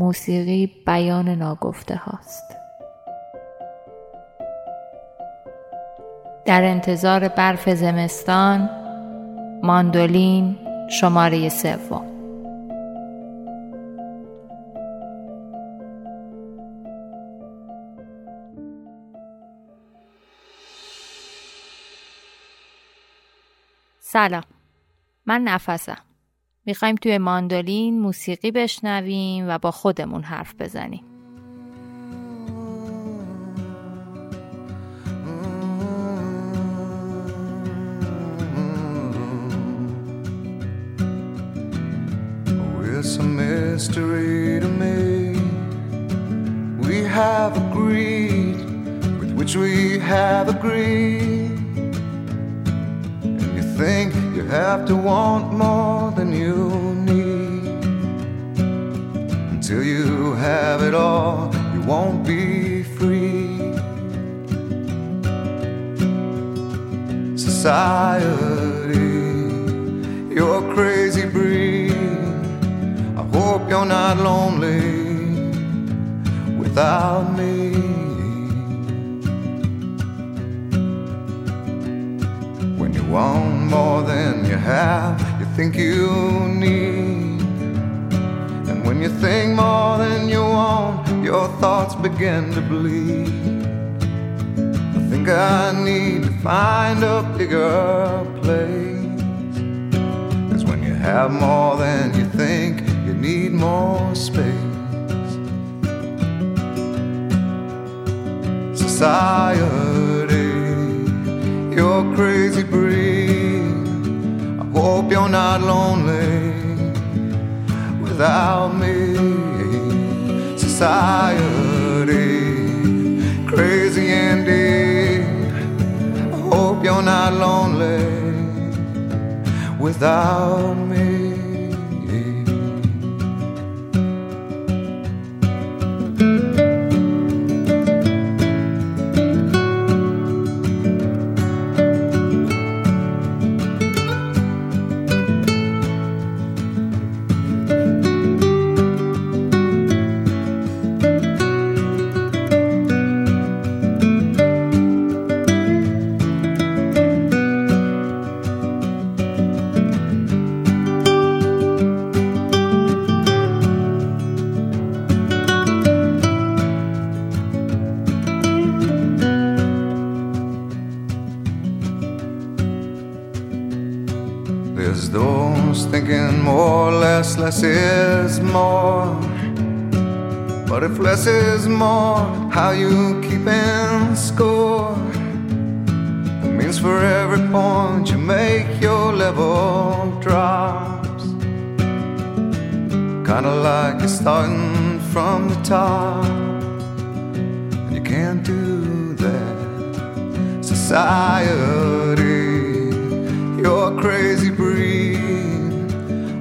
موسیقی بیان ناگفته هاست. در انتظار برف زمستان ماندولین شماره سوم. سلام. من نفسم. می‌خوایم توی ماندولین موسیقی بشنویم و با خودمون حرف بزنیم It's a mystery to me. We have agreed with which we have agreed. Think you have to want more than you need. Until you have it all, you won't be free. Society, you're crazy breed. I hope you're not lonely without me. When you want more than you have, you think you need. And when you think more than you want, your thoughts begin to bleed. I think I need to find a bigger place. Cause when you have more than you think, you need more space. Society, you're crazy breed. I hope you're not lonely without me. Society, crazy indeed. I hope you're not lonely without me. Thinking more, less, less is more. But if less is more, how you keeping score? It means for every point you make, your level drops. Kinda like you're starting from the top, and you can't do that. Society, you're crazy.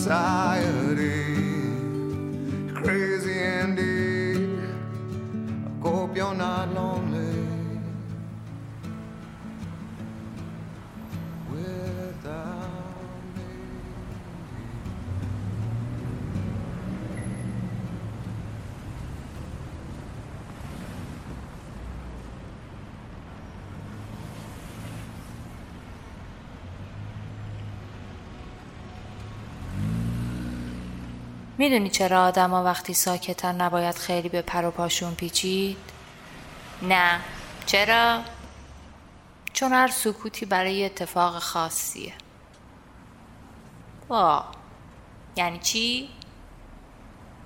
Society, می‌دونی چرا آدما وقتی ساکتن نباید خیلی به پر و پاشون پیچید؟ نه چرا؟ چون هر سکوتی برای اتفاق خاصیه وا یعنی چی؟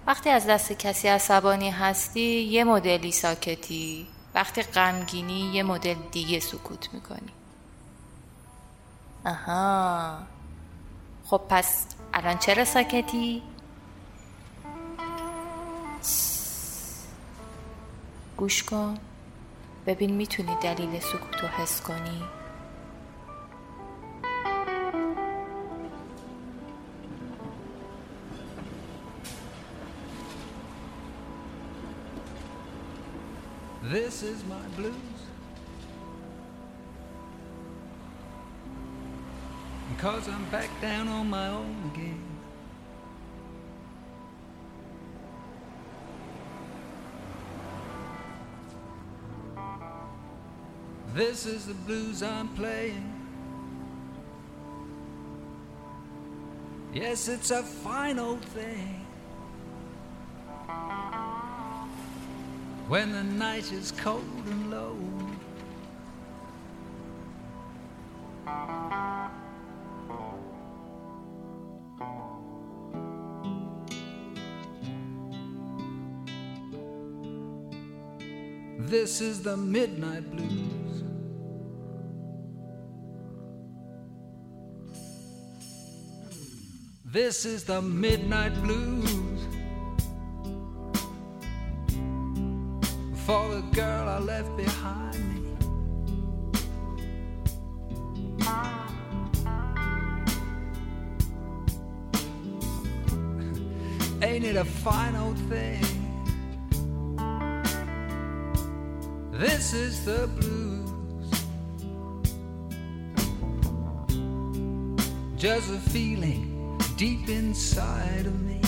وقتی از دست کسی عصبانی هستی یه مدلی ساکتی وقتی غمگینی یه مدل دیگه سکوت می‌کنی آها خب پس الان چرا ساکتی؟ گوش کن ببین می‌تونی دلیل سکوتو حس کنی This is my blues. Cause I'm back down on my own again. This is the blues I'm playing. Yes, it's a fine old thing. When the night is cold and low. This is the midnight blues. This is the midnight blues for the girl I left behind me. Ain't it a fine old thing? This is the blues. Just a feeling deep inside of me.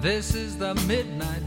This is the midnight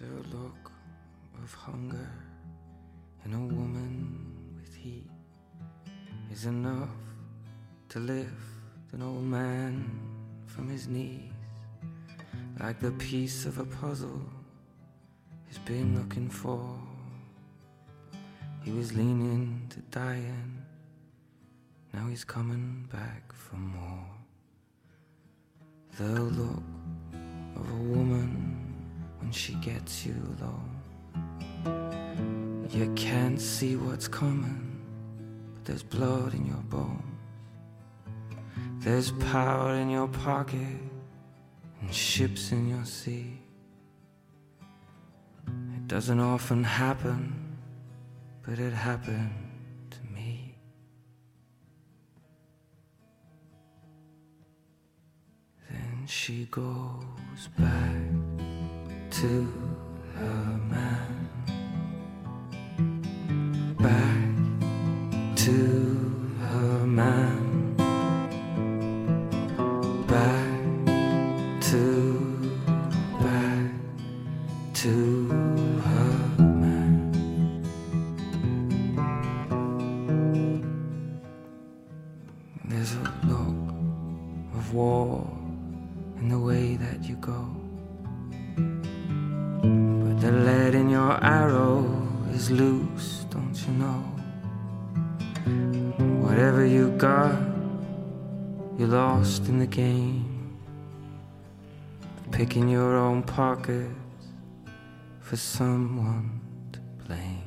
The look of hunger in a woman with heat is enough to lift an old man from his knees like the piece of a puzzle he's been looking for. He was leaning to dying, now he's coming back for more. The look of a woman when she gets you low. You can't see what's coming, but there's blood in your bones. There's power in your pocket and ships in your sea. It doesn't often happen, but it happened to me. Then she goes back to her man, back to her man. Back to, back to her man. There's a look of war in the way that you go. The lead in your arrow is loose, don't you know? Whatever you got, you lost in the game. Picking your own pockets for someone to blame.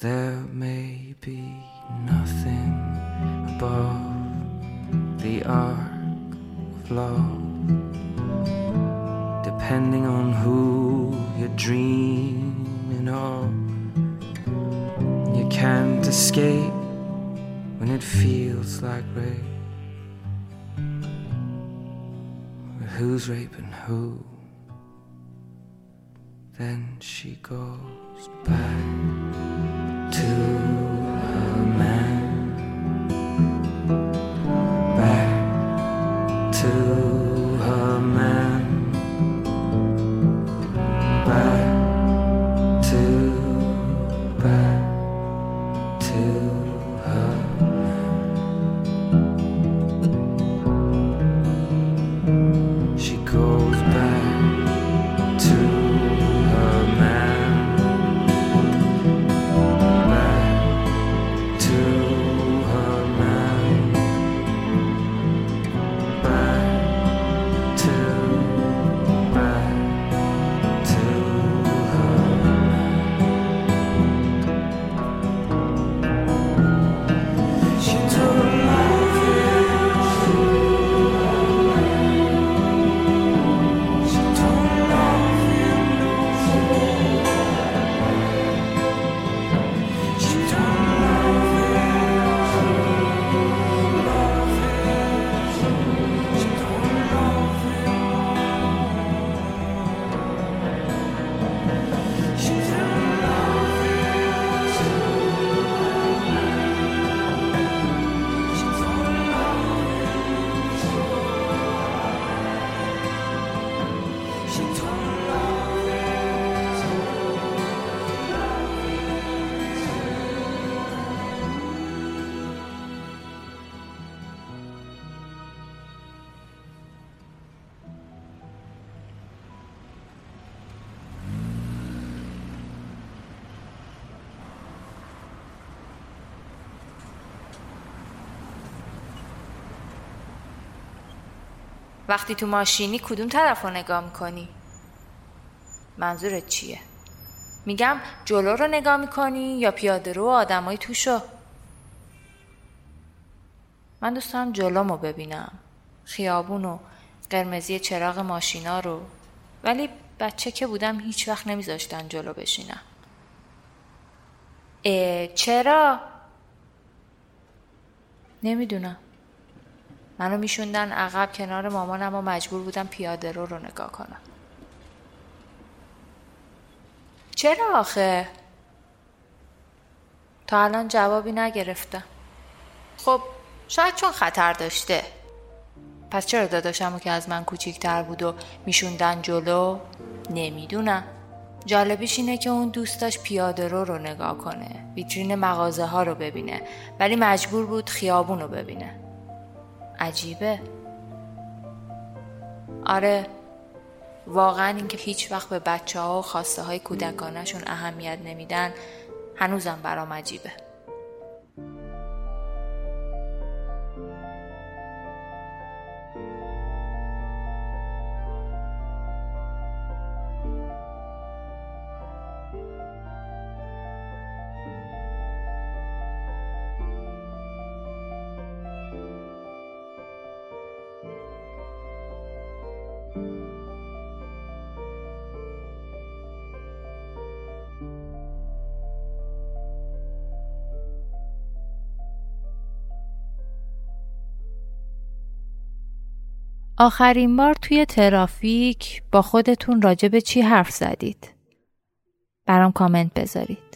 There may be nothing above the arc of love, depending on who you're dreaming of. You can't escape when it feels like rape. But who's raping who? Then she goes back to وقتی تو ماشینی کدوم طرف رو نگاه می‌کنی؟ منظورت چیه؟ میگم جلو رو نگاه می‌کنی یا پیاده رو آدمای توشو؟ من دوست دارم جلومو ببینم خیابون و قرمزی چراغ ماشینا رو ولی بچه که بودم هیچ وقت نمیذاشتن جلو بشینم اه چرا؟ نمی‌دونم منو میشوندن عقب کنار مامانم و مجبور بودم پیاده رو رو نگاه کنم. چرا آخه؟ تا الان جوابی نگرفتم. خب شاید چون خطر داشته. پس چرا داداشمو که از من کوچیکتر بود و میشوندن جلو؟ نمی‌دونم. جالبیش اینه که اون دوستاش پیاده رو رو نگاه کنه ویترین مغازه ها رو ببینه ولی مجبور بود خیابون رو ببینه. عجیبه. آره واقعا اینکه هیچ وقت به بچه ها و خواسته های کودکانشون اهمیت نمیدن هنوزم برام عجیبه. آخرین بار توی ترافیک با خودتون راجع به چی حرف زدید؟ برام کامنت بذارید.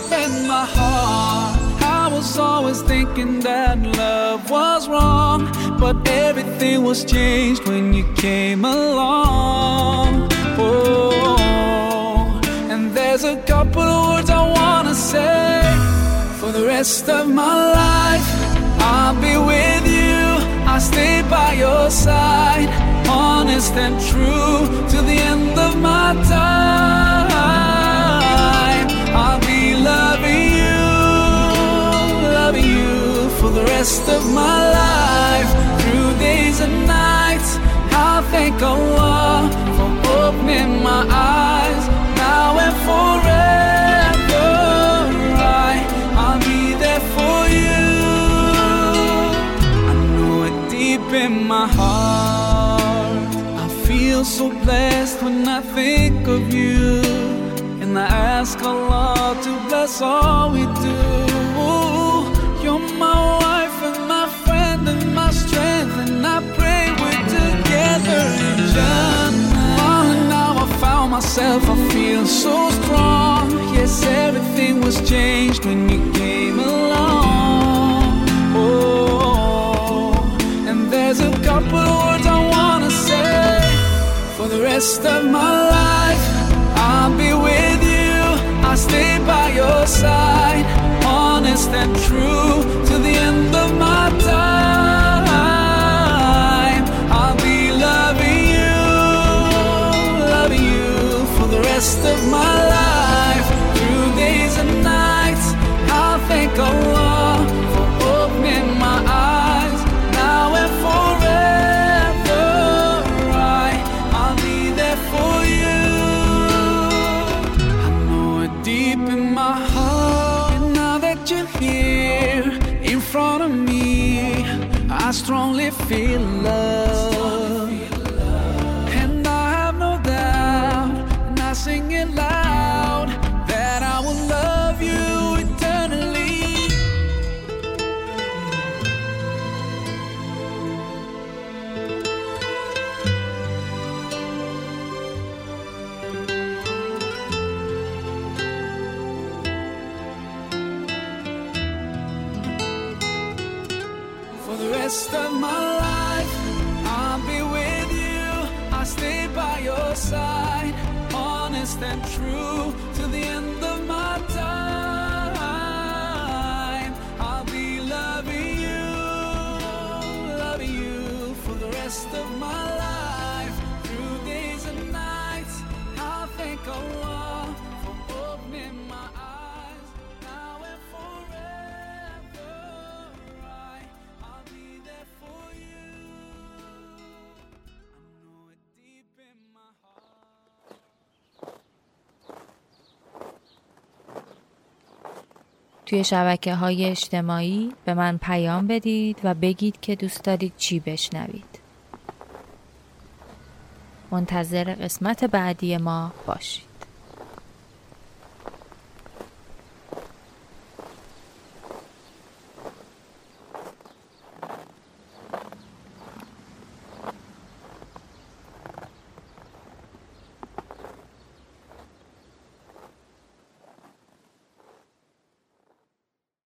Opened my heart. I was always thinking that love was wrong, but everything was changed when you came along. Oh, and there's a couple of words I wanna say for the rest of my life. I'll be with you, I'll stay by your side, honest and true to the end of my time. Rest of my life, through days and nights. I'll thank Allah for opening my eyes now and forever. I, I'll be there for you. I know it deep in my heart. I feel so blessed when I think of you. And I ask Allah to bless all we do. You're my strength. And I pray we're together in Jannah. Oh, now I found myself, I feel so strong. Yes, everything was changed when you came along. Oh, and there's a couple words I wanna say for the rest of my life. I'll be with you, I'll stay by your side, honest and true توی شبکه های اجتماعی به من پیام بدید و بگید که دوست دارید چی بشنوید. منتظر قسمت بعدی ما باشید.